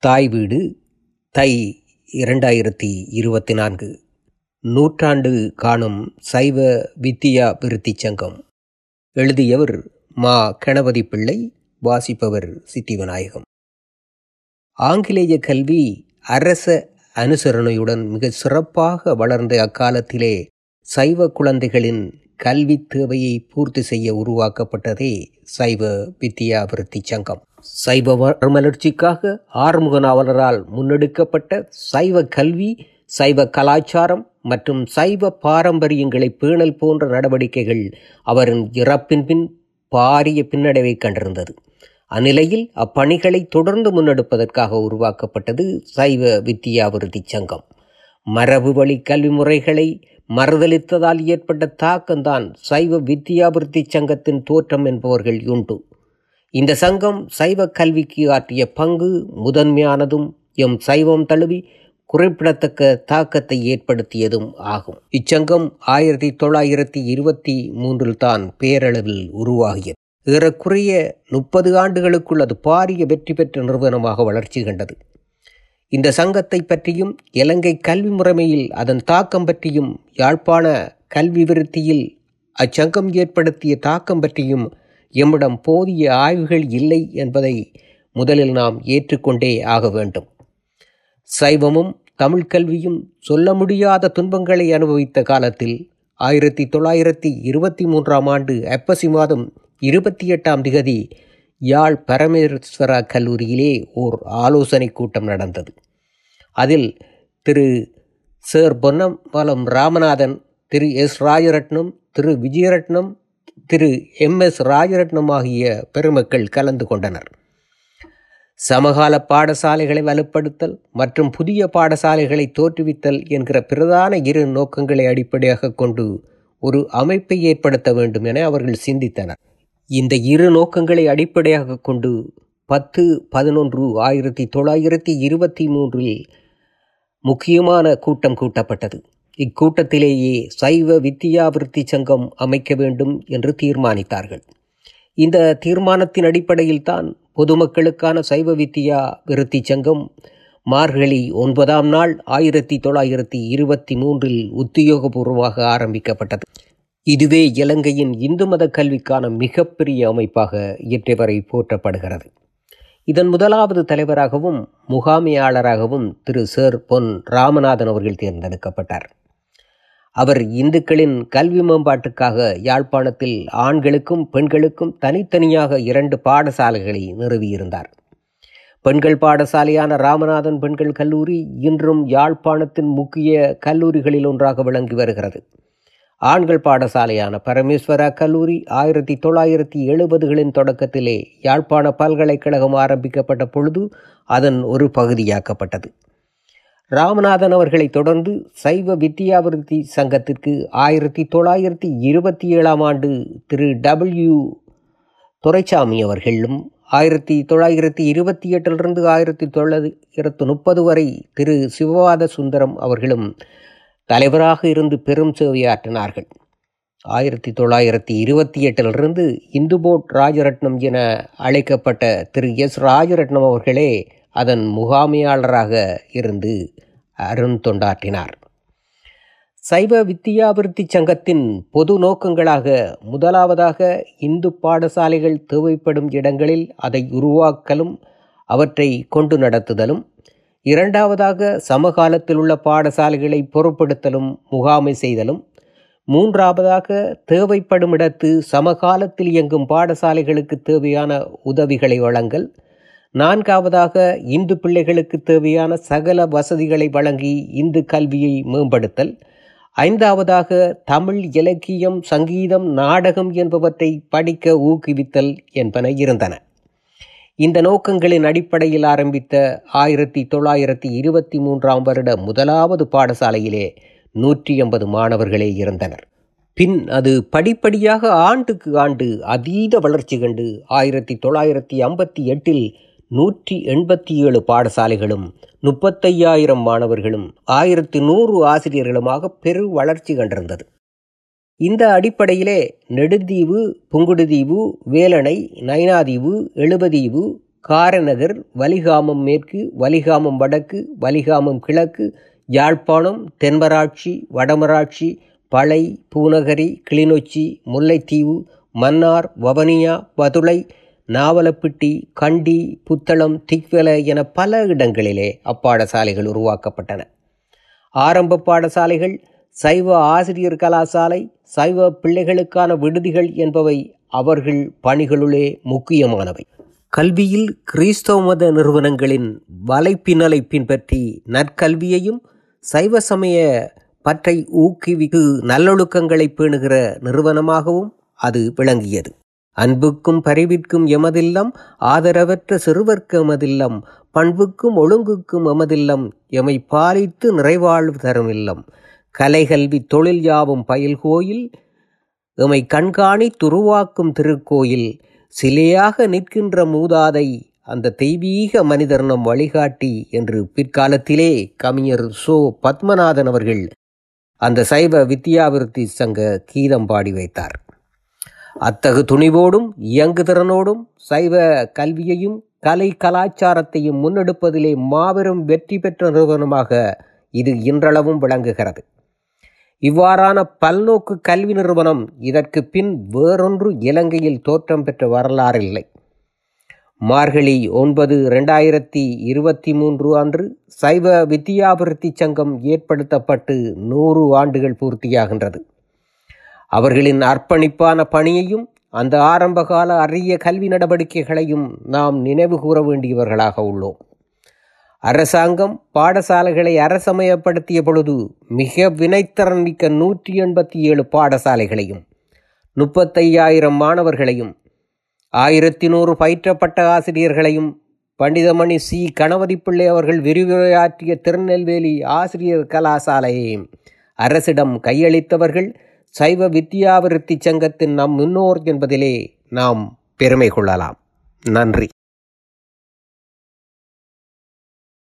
தாய் வீடு தை இரண்டாயிரத்தி இருபத்தி நான்கு நூற்றாண்டு காணும் சைவ வித்தியா விருத்தி சங்கம். எழுதியவர் மா கணபதி பிள்ளை வாசிப்பவர் சித்திவிநாயகம். ஆங்கிலேய கல்வி அரச அனுசரணையுடன் மிக சிறப்பாக வளர்ந்த அக்காலத்திலே சைவ குழந்தைகளின் கல்வி தேவையை பூர்த்தி செய்ய உருவாக்கப்பட்டதே சைவ வித்தியாவிருத்தி சங்கம். சைவ மலர்ச்சிக்காக ஆறுமுக நாவலரால் முன்னெடுக்கப்பட்ட சைவ கல்வி சைவ கலாச்சாரம் மற்றும் சைவ பாரம்பரியங்களை பேணல் போன்ற நடவடிக்கைகள் அவரின் இறப்பின் பின் பாரிய பின்னடைவை கண்டிருந்தது. அந்நிலையில் அப்பணிகளை தொடர்ந்து முன்னெடுப்பதற்காக உருவாக்கப்பட்டது சைவ வித்தியாவிருத்தி சங்கம். மரபு வழி கல்வி முறைகளை மறுதளித்ததால் ஏற்பட்ட தாக்கம்தான் சைவ வித்தியாவிருத்தி சங்கத்தின் தோற்றம் என்பவர்கள் உண்டு. இந்த சங்கம் சைவ கல்விக்கு ஆற்றிய பங்கு முதன்மையானதும் எம் சைவம் தழுவி குறிப்பிடத்தக்க தாக்கத்தை ஏற்படுத்தியதும் ஆகும். இச்சங்கம் ஆயிரத்தி தொள்ளாயிரத்தி இருபத்தி மூன்றில் தான் பேரளவில் உருவாகியது. ஏறக்குறைய முப்பது ஆண்டுகளுக்குள் அது பாரிய வெற்றி பெற்ற நிறுவனமாக வளர்ச்சி கண்டது. இந்த சங்கத்தை பற்றியும் இலங்கை கல்வி முறைமையில் அதன் தாக்கம் பற்றியும் யாழ்ப்பாண கல்வி விருத்தியில் அச்சங்கம் ஏற்படுத்திய தாக்கம் பற்றியும் எம்மிடம் போதிய ஆய்வுகள் இல்லை என்பதை முதலில் நாம் ஏற்றுக்கொண்டே ஆக வேண்டும். சைவமும் தமிழ் கல்வியும் சொல்ல முடியாத துன்பங்களை அனுபவித்த காலத்தில் ஆயிரத்தி தொள்ளாயிரத்தி இருபத்தி மூன்றாம் ஆண்டு ஐப்பசி மாதம் இருபத்தி எட்டாம் திகதி யாழ் பரமேஸ்வரா கல்லூரியிலே ஓர் ஆலோசனை கூட்டம் நடந்தது. அதில் Thiru sir Ponnambalam Ramanathan Thiru S Rajaratnam Thiru Vijayaratnam Thiru M S Rajaratnam ஆகிய பெருமக்கள் கலந்து கொண்டனர். சமகால பாடசாலைகளை வலுப்படுத்தல் மற்றும் புதிய பாடசாலைகளை தோற்றுவித்தல் என்கிற பிரதான இரு நோக்கங்களை அடிப்படையாக கொண்டு ஒரு அமைப்பை ஏற்படுத்த வேண்டும் என அவர்கள் சிந்தித்தனர். இந்த இரு நோக்கங்களை அடிப்படையாக கொண்டு பத்து பதினொன்று ஆயிரத்தி தொள்ளாயிரத்தி இருபத்தி மூன்றில் முக்கியமான கூட்டம் கூட்டப்பட்டது. இக்கூட்டத்திலேயே சைவ வித்தியாவிருத்தி சங்கம் அமைக்க வேண்டும் என்று தீர்மானித்தார்கள். இந்த தீர்மானத்தின் அடிப்படையில் தான் பொதுமக்களுக்கான சைவ வித்தியா விருத்தி சங்கம் மார்கழி ஒன்பதாம் நாள் ஆயிரத்தி தொள்ளாயிரத்தி இருபத்தி மூன்றில் உத்தியோகபூர்வமாக ஆரம்பிக்கப்பட்டது. இதுவே இலங்கையின் இந்து மத கல்விக்கான மிகப்பெரிய அமைப்பாக இற்றைவரை போற்றப்படுகிறது. இதன் முதலாவது தலைவராகவும் முகாமையாளராகவும் திரு சேர் பொன் ராமநாதன் அவர்கள் தேர்ந்தெடுக்கப்பட்டார். அவர் இந்துக்களின் கல்வி மேம்பாட்டுக்காக யாழ்ப்பாணத்தில் ஆண்களுக்கும் பெண்களுக்கும் தனித்தனியாக இரண்டு பாடசாலைகளை நிறுவியிருந்தார். பெண்கள் பாடசாலையான ராமநாதன் பெண்கள் கல்லூரி இன்றும் யாழ்ப்பாணத்தின் முக்கிய கல்லூரிகளில் ஒன்றாக விளங்கி வருகிறது. ஆண்கள் பாடசாலையான பரமேஸ்வரா கல்லூரி ஆயிரத்தி தொள்ளாயிரத்தி எழுபதுகளின் தொடக்கத்திலே யாழ்ப்பாண பல்கலைக்கழகம் ஆரம்பிக்கப்பட்ட பொழுது அதன் ஒரு பகுதியாக்கப்பட்டது. ராமநாதன் அவர்களை தொடர்ந்து சைவ வித்தியாவிருத்தி சங்கத்திற்கு ஆயிரத்தி தொள்ளாயிரத்தி இருபத்தி ஏழாம் ஆண்டு திரு. டபிள்யூ துரைசாமி அவர்களும் ஆயிரத்தி தொள்ளாயிரத்தி இருபத்தி எட்டிலிருந்து ஆயிரத்தி தொள்ளாயிரத்து முப்பது வரை திரு. சிவவாத சுந்தரம் அவர்களும் தலைவராக இருந்து பெரும் சேவையாற்றினார்கள். ஆயிரத்தி தொள்ளாயிரத்தி இருபத்தி எட்டிலிருந்து இந்து போட் ராஜரட்னம் என அழைக்கப்பட்ட திரு எஸ் ராஜரட்னம் அவர்களே அதன் முகாமையாளராக இருந்து அருந்தொண்டாற்றினார் சைவ வித்தியாபிருத்தி சங்கத்தின் பொது நோக்கங்களாக முதலாவதாக இந்து பாடசாலைகள் தேவைப்படும் இடங்களில் அதை உருவாக்கலும் அவற்றை கொண்டு நடத்துதலும் இரண்டாவதாக சமகாலத்தில் உள்ள பாடசாலைகளை பொருட்படுத்தலும் முகாமை செய்தலும். மூன்றாவதாக தேவைப்படும் இடத்து சமகாலத்தில் இயங்கும் பாடசாலைகளுக்கு தேவையான உதவிகளை வழங்கல். நான்காவதாக இந்து பிள்ளைகளுக்கு தேவையான சகல வசதிகளை வழங்கி இந்து கல்வியை மேம்படுத்தல். ஐந்தாவதாக தமிழ் இலக்கியம் சங்கீதம் நாடகம் என்பவற்றை படிக்க ஊக்குவித்தல் என்பன இருந்தன. இந்த நோக்கங்களின் அடிப்படையில் ஆரம்பித்த ஆயிரத்தி தொள்ளாயிரத்தி இருபத்தி மூன்றாம் வருட முதலாவது பாடசாலையிலே நூற்றி எண்பது மாணவர்களே இருந்தனர் பின் அது படிப்படியாக ஆண்டுக்கு ஆண்டு அதீத வளர்ச்சி கண்டு ஆயிரத்தி தொள்ளாயிரத்தி ஐம்பத்தி எட்டில் நூற்றி எண்பத்தி ஏழு பாடசாலைகளும் முப்பத்தையாயிரம் மாணவர்களும் ஆயிரத்தி நூறு ஆசிரியர்களுமாக பெரு வளர்ச்சி கண்டிருந்தது. இந்த அடிப்படையிலே நெடுந்தீவு புங்குடுதீவு வேலணை நைனாதீவு எழுபதீவு காரநகர் வலிகாமம் மேற்கு வலிகாமம் வடக்கு வலிகாமம் கிழக்கு யாழ்ப்பாணம் தென்மராட்சி வடமராட்சி பளை பூநகரி கிளிநொச்சி முல்லைத்தீவு மன்னார் வவனியா பதுளை நாவலப்பிட்டி கண்டி புத்தளம் திக்வெல என பல இடங்களிலே அப்பாடசாலைகள் உருவாக்கப்பட்டன. ஆரம்ப பாடசாலைகள் சைவ ஆசிரியர் கலாசாலை சைவ பிள்ளைகளுக்கான விடுதிகள் என்பவை அவர்கள் பணிகளுளே முக்கியமானவை. கல்வியில் கிறிஸ்தவ மத நிறுவனங்களின் வலைப்பின்னலை பின்பற்றி நற்கல்வியையும் சைவ சமய பற்றை ஊக்குவிக்கு நல்லொழுக்கங்களை பேணுகிற நிறுவனமாகவும் அது விளங்கியது. அன்புக்கும் பரிவிற்கும் எமதில்லம் ஆதரவற்ற சிறுவர்க்கு எமதில்லம் பண்புக்கும் ஒழுங்குக்கும் எமதில்லம் எமை பாலித்து நிறைவாழ்வு தரும் இல்லம் கலைகல்வி தொழில் யாவும் பயில் கோயில் எமை கண்காணி துருவாக்கும் திருக்கோயில் சிலையாக நிற்கின்ற மூதாதை அந்த தெய்வீக மனிதர் நம் வழிகாட்டி என்று பிற்காலத்திலே கவிஞர் சோ. பத்மநாதன் அவர்கள் அந்த சைவ வித்யாவிருத்தி சங்க கீதம் பாடி வைத்தார். அத்தகு துணிவோடும் இயங்குதிறனோடும் சைவ கல்வியையும் கலை கலாச்சாரத்தையும் முன்னெடுப்பதிலே மாபெரும் வெற்றி பெற்ற நிறுவனமாக இது இன்றளவும் விளங்குகிறது. இவ்வாறான பல்நோக்கு கல்வி நிறுவனம் இதற்கு பின் வேறொன்று இலங்கையில் தோற்றம் பெற்ற வரலாறு இல்லை. மார்கழி ஒன்பது ரெண்டாயிரத்தி இருபத்தி மூன்று அன்று சைவ வித்யாபிருத்தி சங்கம் ஏற்படுத்தப்பட்டு நூறு ஆண்டுகள் பூர்த்தியாகின்றது. அவர்களின் அர்ப்பணிப்பான பணியையும் அந்த ஆரம்பகால அரிய கல்வி நடவடிக்கைகளையும் நாம் நினைவு கூற வேண்டியவர்களாக உள்ளோம். அரசாங்கம் பாடசாலைகளை அரசமயப்படுத்திய பொழுது மிக வினைத்திறன் மிக்க நூற்றி எண்பத்தி ஏழு பாடசாலைகளையும் முப்பத்தையாயிரம் மாணவர்களையும் ஆயிரத்தி நூறு பயிற்றப்பட்ட ஆசிரியர்களையும் பண்டிதமணி சி. கணபதி பிள்ளை அவர்கள் விரிவுரையாற்றிய திருநெல்வேலி ஆசிரியர் கலாசாலையையும் அரசிடம் கையளித்தவர்கள் சைவ வித்யாவிருத்தி சங்கத்தின் நம் முன்னோர் என்பதிலே நாம் பெருமை கொள்ளலாம். நன்றி.